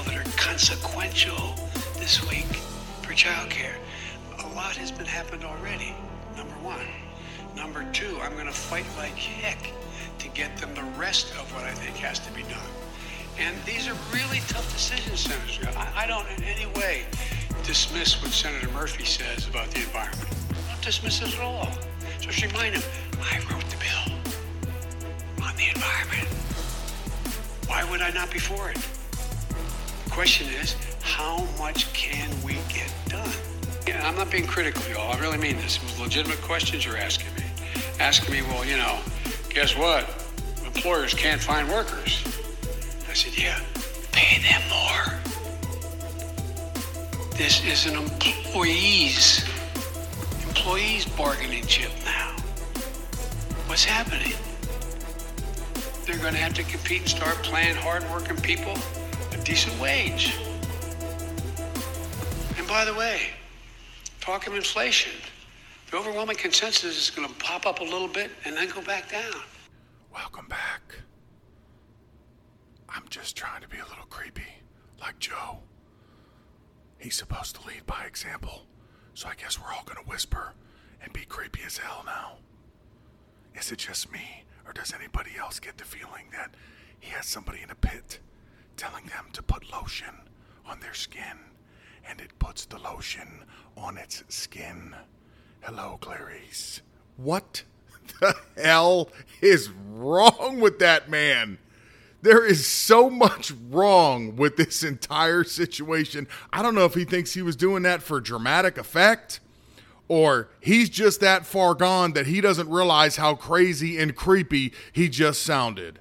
that are consequential this week for childcare. A lot has been happened already, number one. Number two, I'm going to fight like heck to get them the rest of what I think has to be done. And these are really tough decisions, Senator. I, I don't in any way dismiss what Senator Murphy says about the environment. I don't dismiss it at all. Just remind him, I wrote the bill on the environment. Why would I not be for it? Question is, how much can we get done? Yeah, I'm not being critical, y'all. I really mean this. Legitimate questions you're asking me. Asking me, well, you know, guess what? Employers can't find workers. I said, yeah, pay them more. This is an employees employees bargaining chip now. What's happening? They're going to have to compete and start playing hardworking people decent wage. And by the way, talk of inflation. The overwhelming consensus is going to pop up a little bit and then go back down. Welcome back. I'm just trying to be a little creepy, like Joe. He's supposed to lead by example, so I guess we're all gonna whisper and be creepy as hell now. Is it just me, or does anybody else get the feeling that he has somebody in a pit telling them to put lotion on their skin, and it puts the lotion on its skin? Hello, Clarice. What the hell is wrong with that man? There is so much wrong with this entire situation. I don't know if he thinks he was doing that for dramatic effect or he's just that far gone that he doesn't realize how crazy and creepy he just sounded.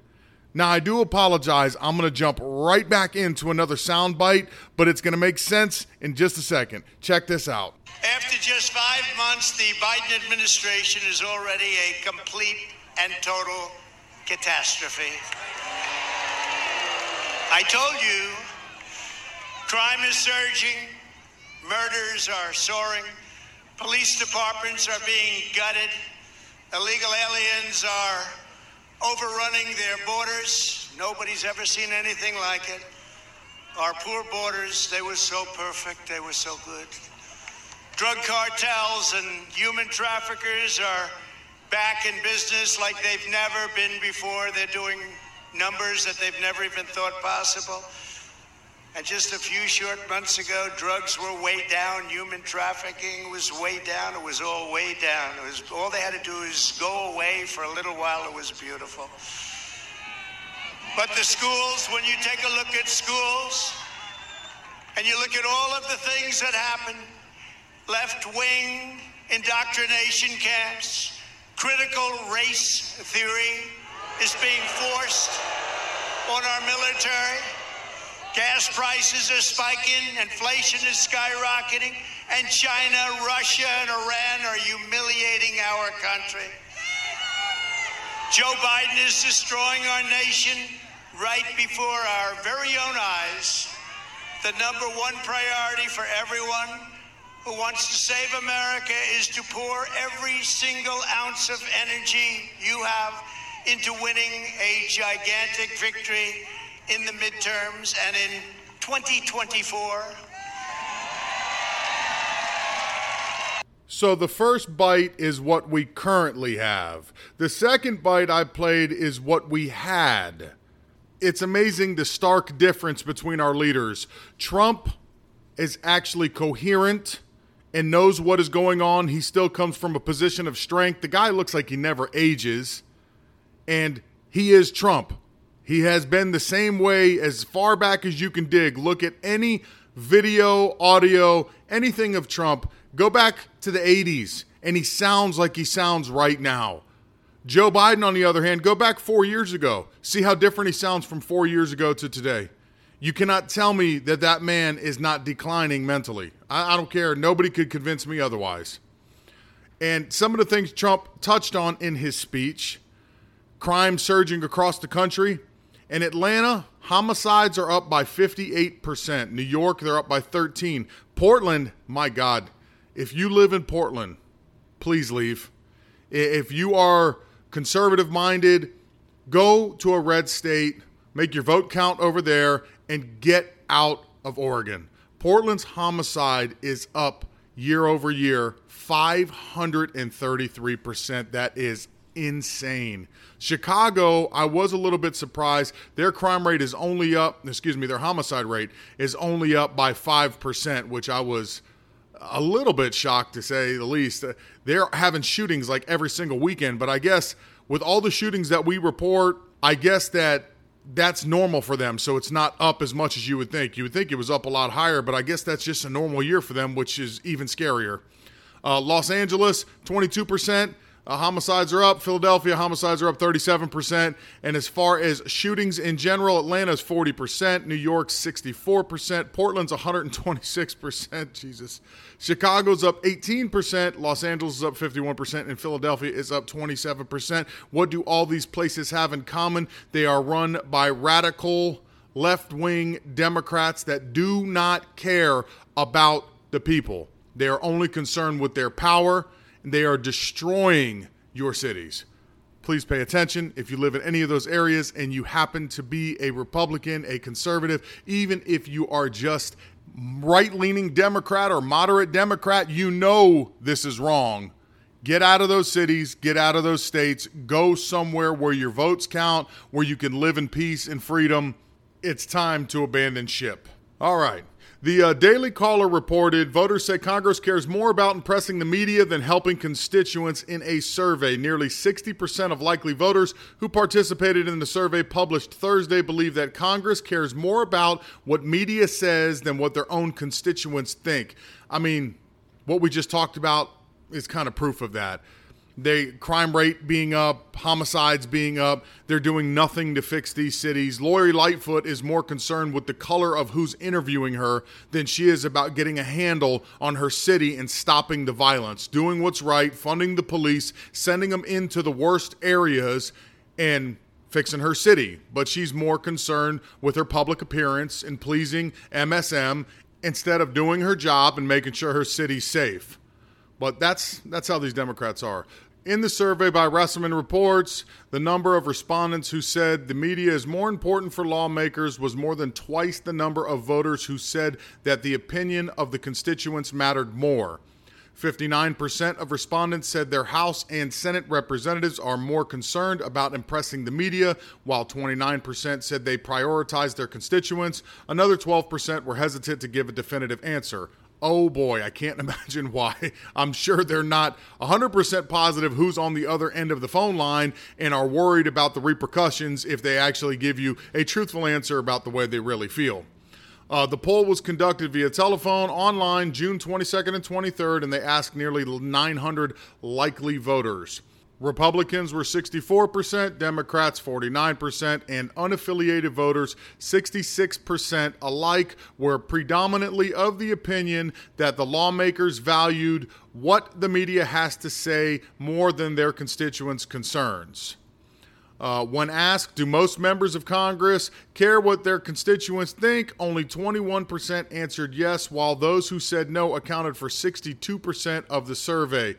Now, I do apologize. I'm going to jump right back into another soundbite, but it's going to make sense in just a second. Check this out. After just five months, the Biden administration is already a complete and total catastrophe. I told you, crime is surging, murders are soaring, police departments are being gutted, illegal aliens are overrunning their borders. Nobody's ever seen anything like it. Our poor borders, they were so perfect, they were so good. Drug cartels and human traffickers are back in business like they've never been before. They're doing numbers that they've never even thought possible. And just a few short months ago, drugs were way down, human trafficking was way down, it was all way down. It was all they had to do is go away for a little while, it was beautiful. But the schools, when you take a look at schools and you look at all of the things that happen, left wing indoctrination camps, critical race theory is being forced on our military. Gas prices are spiking, inflation is skyrocketing, and China, Russia, and Iran are humiliating our country. Joe Biden is destroying our nation right before our very own eyes. The number one priority for everyone who wants to save America is to pour every single ounce of energy you have into winning a gigantic victory in the midterms and in 2024. So the first bite is what we currently have. The second bite I played is what we had. It's amazing the stark difference between our leaders. Trump is actually coherent and knows what is going on. He still comes from a position of strength. The guy looks like he never ages, and he is Trump. He has been the same way as far back as you can dig. Look at any video, audio, anything of Trump. Go back to the 80s, and he sounds like he sounds right now. Joe Biden, on the other hand, go back four years ago. See how different he sounds from four years ago to today. You cannot tell me that that man is not declining mentally. I, I don't care. Nobody could convince me otherwise. And some of the things Trump touched on in his speech crime surging across the country. In Atlanta, homicides are up by 58%. New York, they're up by 13. Portland, my God, if you live in Portland, please leave. If you are conservative minded, go to a red state, make your vote count over there, and get out of Oregon. Portland's homicide is up year over year 533%. That is insane. Chicago, I was a little bit surprised. Their crime rate is only up, excuse me, their homicide rate is only up by 5%, which I was a little bit shocked to say the least. They're having shootings like every single weekend, but I guess with all the shootings that we report, I guess that that's normal for them. So it's not up as much as you would think. You would think it was up a lot higher, but I guess that's just a normal year for them, which is even scarier. Uh, Los Angeles, 22%. Uh, homicides are up. Philadelphia homicides are up 37%. And as far as shootings in general, Atlanta's 40%, New York 64%, Portland's 126%. Jesus. Chicago's up 18%, Los Angeles is up 51%, and Philadelphia is up 27%. What do all these places have in common? They are run by radical left wing Democrats that do not care about the people. They are only concerned with their power, and they are destroying your cities. Please pay attention if you live in any of those areas and you happen to be a Republican, a conservative, even if you are just right leaning Democrat or moderate Democrat, you know this is wrong. Get out of those cities, get out of those states, go somewhere where your votes count, where you can live in peace and freedom. It's time to abandon ship. All right. The uh, Daily Caller reported voters say Congress cares more about impressing the media than helping constituents in a survey. Nearly 60% of likely voters who participated in the survey published Thursday believe that Congress cares more about what media says than what their own constituents think. I mean, what we just talked about is kind of proof of that. They crime rate being up, homicides being up. They're doing nothing to fix these cities. Lori Lightfoot is more concerned with the color of who's interviewing her than she is about getting a handle on her city and stopping the violence, doing what's right, funding the police, sending them into the worst areas, and fixing her city. But she's more concerned with her public appearance and pleasing MSM instead of doing her job and making sure her city's safe. But that's that's how these Democrats are. In the survey by Rasmussen Reports, the number of respondents who said the media is more important for lawmakers was more than twice the number of voters who said that the opinion of the constituents mattered more. 59% of respondents said their House and Senate representatives are more concerned about impressing the media, while 29% said they prioritize their constituents. Another 12% were hesitant to give a definitive answer oh boy, I can't imagine why. I'm sure they're not 100% positive who's on the other end of the phone line and are worried about the repercussions if they actually give you a truthful answer about the way they really feel. Uh, the poll was conducted via telephone, online, June 22nd and 23rd, and they asked nearly 900 likely voters. Republicans were 64%, Democrats 49%, and unaffiliated voters 66% alike were predominantly of the opinion that the lawmakers valued what the media has to say more than their constituents' concerns. Uh, when asked, do most members of Congress care what their constituents think? Only 21% answered yes, while those who said no accounted for 62% of the survey.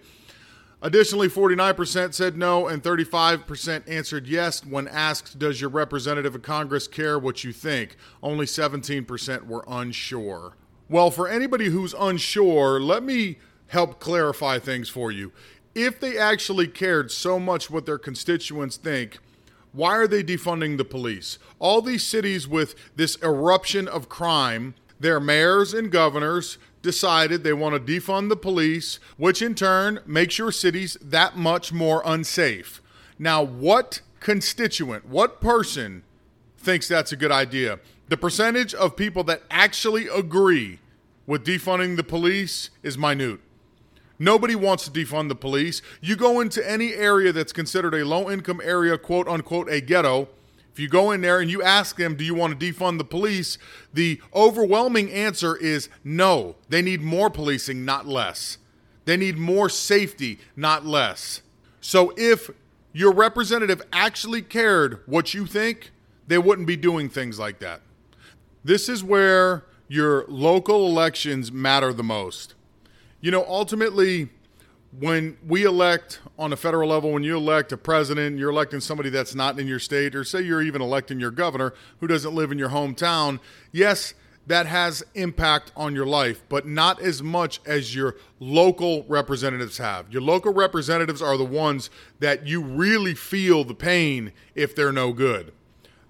Additionally, 49% said no and 35% answered yes when asked, Does your representative of Congress care what you think? Only 17% were unsure. Well, for anybody who's unsure, let me help clarify things for you. If they actually cared so much what their constituents think, why are they defunding the police? All these cities with this eruption of crime, their mayors and governors decided they want to defund the police, which in turn makes your cities that much more unsafe. Now, what constituent, what person thinks that's a good idea? The percentage of people that actually agree with defunding the police is minute. Nobody wants to defund the police. You go into any area that's considered a low income area, quote unquote, a ghetto. If you go in there and you ask them, do you want to defund the police? The overwhelming answer is no. They need more policing, not less. They need more safety, not less. So if your representative actually cared what you think, they wouldn't be doing things like that. This is where your local elections matter the most. You know, ultimately, when we elect on a federal level, when you elect a president, you're electing somebody that's not in your state, or say you're even electing your governor who doesn't live in your hometown, yes, that has impact on your life, but not as much as your local representatives have. Your local representatives are the ones that you really feel the pain if they're no good.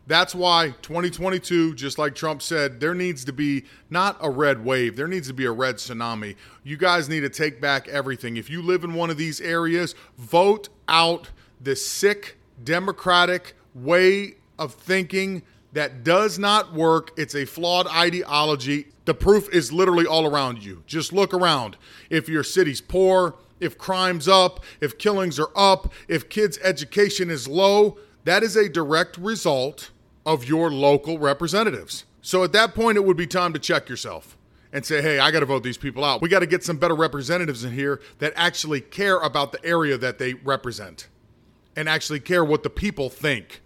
That's why 2022, just like Trump said, there needs to be not a red wave, there needs to be a red tsunami. You guys need to take back everything. If you live in one of these areas, vote out the sick democratic way of thinking that does not work. It's a flawed ideology. The proof is literally all around you. Just look around. If your city's poor, if crime's up, if killings are up, if kids' education is low, that is a direct result of your local representatives. So at that point, it would be time to check yourself and say, hey, I got to vote these people out. We got to get some better representatives in here that actually care about the area that they represent and actually care what the people think.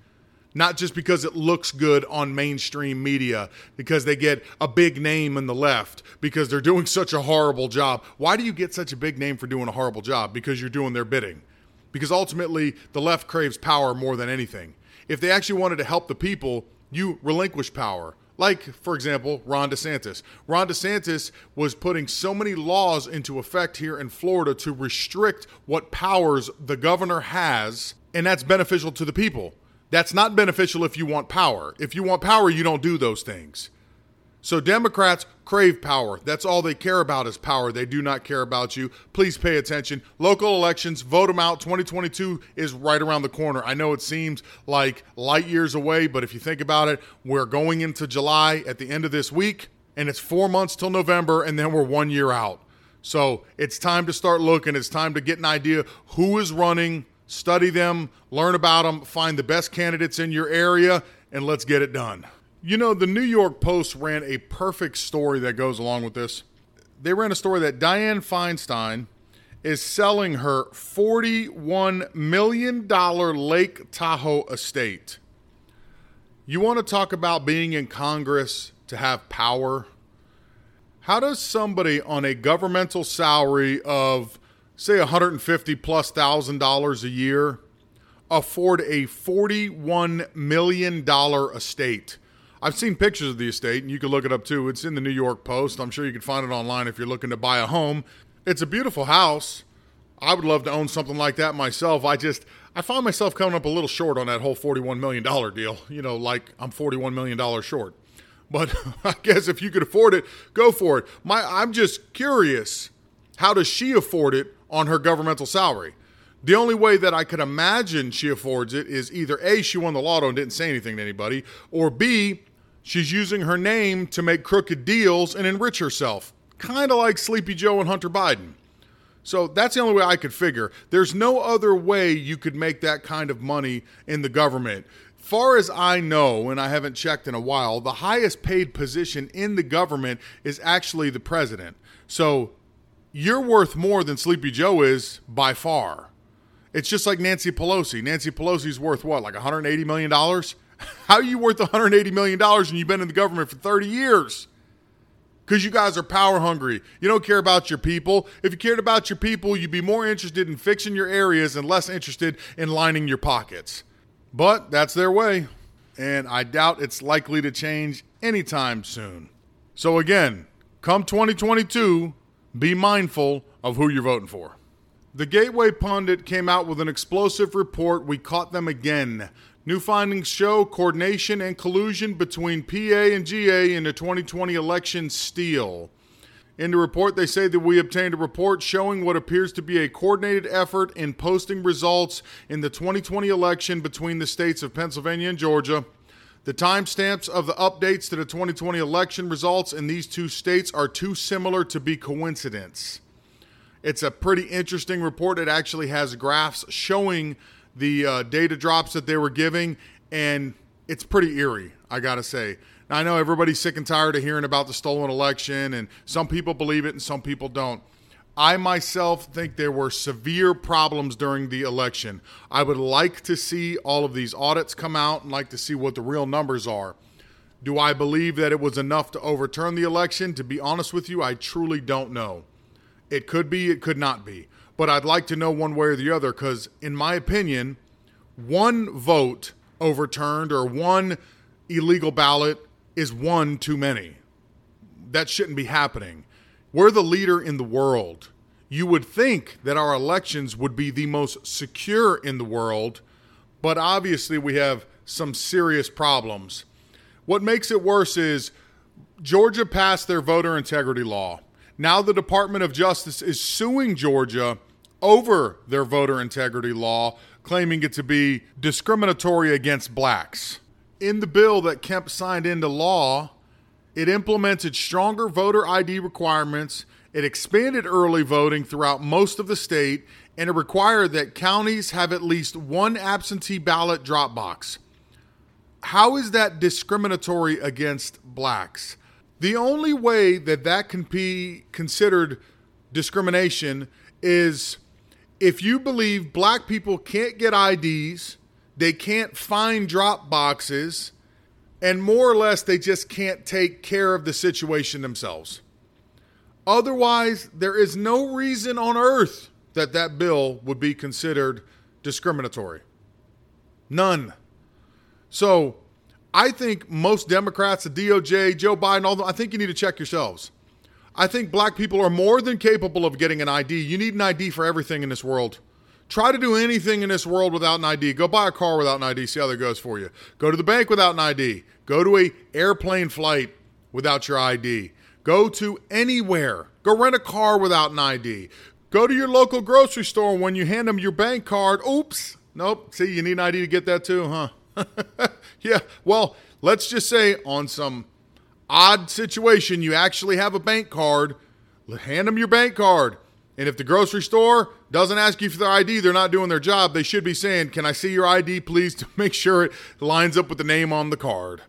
Not just because it looks good on mainstream media, because they get a big name in the left, because they're doing such a horrible job. Why do you get such a big name for doing a horrible job? Because you're doing their bidding. Because ultimately, the left craves power more than anything. If they actually wanted to help the people, you relinquish power. Like, for example, Ron DeSantis. Ron DeSantis was putting so many laws into effect here in Florida to restrict what powers the governor has, and that's beneficial to the people. That's not beneficial if you want power. If you want power, you don't do those things. So Democrats crave power. That's all they care about is power. They do not care about you. Please pay attention. Local elections, vote them out. 2022 is right around the corner. I know it seems like light years away, but if you think about it, we're going into July at the end of this week, and it's four months till November, and then we're one year out. So it's time to start looking. It's time to get an idea who is running, study them, learn about them, find the best candidates in your area, and let's get it done. You know, the New York Post ran a perfect story that goes along with this. They ran a story that Dianne Feinstein is selling her $41 million Lake Tahoe estate. You want to talk about being in Congress to have power? How does somebody on a governmental salary of, say, 150 plus thousand dollars a year afford a $41 million estate? I've seen pictures of the estate, and you can look it up too. It's in the New York Post. I'm sure you can find it online if you're looking to buy a home. It's a beautiful house. I would love to own something like that myself. I just I find myself coming up a little short on that whole $41 million deal. You know, like I'm $41 million short. But I guess if you could afford it, go for it. My I'm just curious, how does she afford it on her governmental salary? The only way that I could imagine she affords it is either A, she won the lotto and didn't say anything to anybody, or B, she's using her name to make crooked deals and enrich herself. Kind of like Sleepy Joe and Hunter Biden. So that's the only way I could figure. There's no other way you could make that kind of money in the government. Far as I know, and I haven't checked in a while, the highest paid position in the government is actually the president. So you're worth more than Sleepy Joe is by far. It's just like Nancy Pelosi. Nancy Pelosi's worth what, like $180 million? How are you worth $180 million and you've been in the government for 30 years? Because you guys are power hungry. You don't care about your people. If you cared about your people, you'd be more interested in fixing your areas and less interested in lining your pockets. But that's their way. And I doubt it's likely to change anytime soon. So, again, come 2022, be mindful of who you're voting for. The Gateway Pundit came out with an explosive report. We caught them again. New findings show coordination and collusion between PA and GA in the 2020 election steal. In the report, they say that we obtained a report showing what appears to be a coordinated effort in posting results in the 2020 election between the states of Pennsylvania and Georgia. The timestamps of the updates to the 2020 election results in these two states are too similar to be coincidence. It's a pretty interesting report. It actually has graphs showing the uh, data drops that they were giving, and it's pretty eerie, I got to say. Now, I know everybody's sick and tired of hearing about the stolen election, and some people believe it and some people don't. I myself think there were severe problems during the election. I would like to see all of these audits come out and like to see what the real numbers are. Do I believe that it was enough to overturn the election? To be honest with you, I truly don't know. It could be, it could not be. But I'd like to know one way or the other because, in my opinion, one vote overturned or one illegal ballot is one too many. That shouldn't be happening. We're the leader in the world. You would think that our elections would be the most secure in the world, but obviously we have some serious problems. What makes it worse is Georgia passed their voter integrity law. Now the Department of Justice is suing Georgia over their voter integrity law, claiming it to be discriminatory against blacks. In the bill that Kemp signed into law, it implemented stronger voter ID requirements, it expanded early voting throughout most of the state, and it required that counties have at least one absentee ballot drop box. How is that discriminatory against blacks? The only way that that can be considered discrimination is if you believe black people can't get IDs, they can't find drop boxes, and more or less they just can't take care of the situation themselves. Otherwise, there is no reason on earth that that bill would be considered discriminatory. None. So, I think most Democrats, the DOJ, Joe Biden, all I think you need to check yourselves. I think black people are more than capable of getting an ID. You need an ID for everything in this world. Try to do anything in this world without an ID. Go buy a car without an ID. See how that goes for you. Go to the bank without an ID. Go to a airplane flight without your ID. Go to anywhere. Go rent a car without an ID. Go to your local grocery store when you hand them your bank card. Oops. Nope. See, you need an ID to get that too, huh? yeah. Well, let's just say on some odd situation, you actually have a bank card. Hand them your bank card. And if the grocery store doesn't ask you for their ID, they're not doing their job. They should be saying, Can I see your ID, please, to make sure it lines up with the name on the card.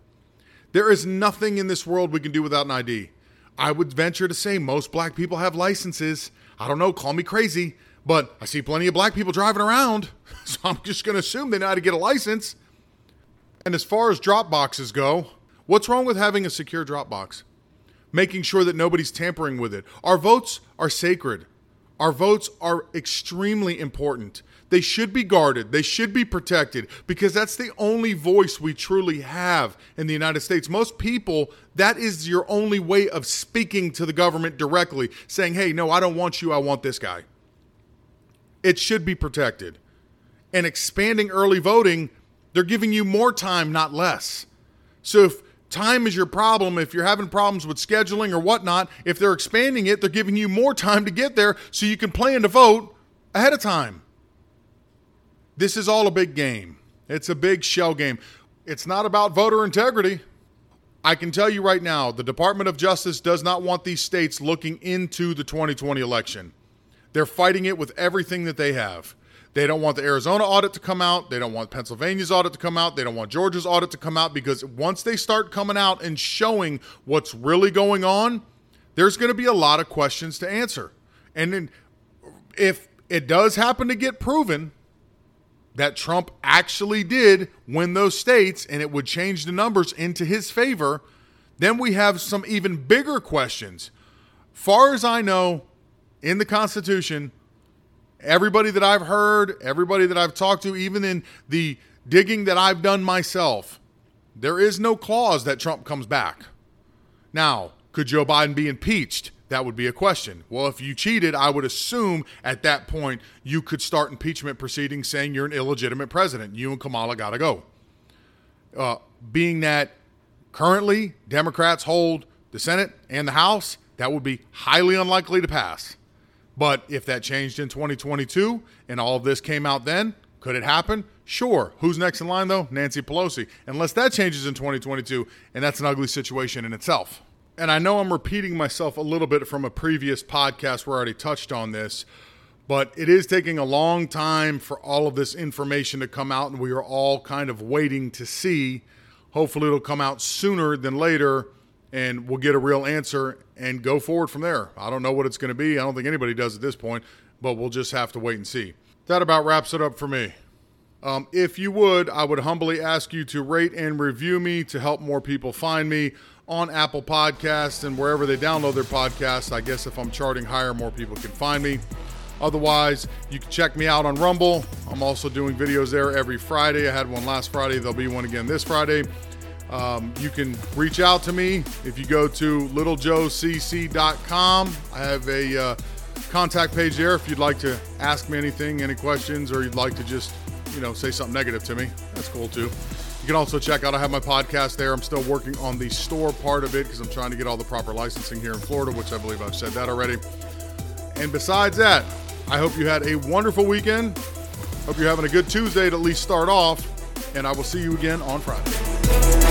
There is nothing in this world we can do without an ID. I would venture to say most black people have licenses. I don't know, call me crazy, but I see plenty of black people driving around. So I'm just going to assume they know how to get a license. And as far as drop boxes go, what's wrong with having a secure Dropbox? Making sure that nobody's tampering with it. Our votes are sacred. Our votes are extremely important. They should be guarded, they should be protected because that's the only voice we truly have in the United States. Most people, that is your only way of speaking to the government directly, saying, hey, no, I don't want you, I want this guy. It should be protected. And expanding early voting, they're giving you more time, not less. So if time is your problem, if you're having problems with scheduling or whatnot, if they're expanding it, they're giving you more time to get there so you can plan to vote ahead of time. This is all a big game. It's a big shell game. It's not about voter integrity. I can tell you right now, the Department of Justice does not want these states looking into the 2020 election. They're fighting it with everything that they have. They don't want the Arizona audit to come out. They don't want Pennsylvania's audit to come out. They don't want Georgia's audit to come out because once they start coming out and showing what's really going on, there's going to be a lot of questions to answer. And then if it does happen to get proven that Trump actually did win those states and it would change the numbers into his favor, then we have some even bigger questions. Far as I know, in the Constitution, everybody that I've heard, everybody that I've talked to, even in the digging that I've done myself, there is no clause that Trump comes back. Now, could Joe Biden be impeached? That would be a question. Well, if you cheated, I would assume at that point you could start impeachment proceedings saying you're an illegitimate president. You and Kamala got to go. Uh, being that currently Democrats hold the Senate and the House, that would be highly unlikely to pass. But if that changed in 2022 and all of this came out then, could it happen? Sure. Who's next in line, though? Nancy Pelosi. Unless that changes in 2022, and that's an ugly situation in itself. and I know I'm repeating myself a little bit from a previous podcast where I already touched on this, but it is taking a long time for all of this information to come out, and we are all kind of waiting to see. Hopefully, it'll come out sooner than later, and we'll get a real answer and go forward from there. I don't know what it's going to be. I don't think anybody does at this point, but we'll just have to wait and see. That about wraps it up for me. Um, if you would, I would humbly ask you to rate and review me to help more people find me on Apple Podcasts and wherever they download their podcasts. I guess if I'm charting higher, more people can find me. Otherwise, you can check me out on Rumble. I'm also doing videos there every Friday. I had one last Friday, there'll be one again this Friday. Um, you can reach out to me if you go to littlejoecc.com. I have a uh, contact page there if you'd like to ask me anything, any questions, or you'd like to just, you know, say something negative to me. That's cool too. You can also check out, I have my podcast there. I'm still working on the store part of it because I'm trying to get all the proper licensing here in Florida, which I believe I've said that already. And besides that, I hope you had a wonderful weekend. Hope you're having a good Tuesday to at least start off. And I will see you again on Friday.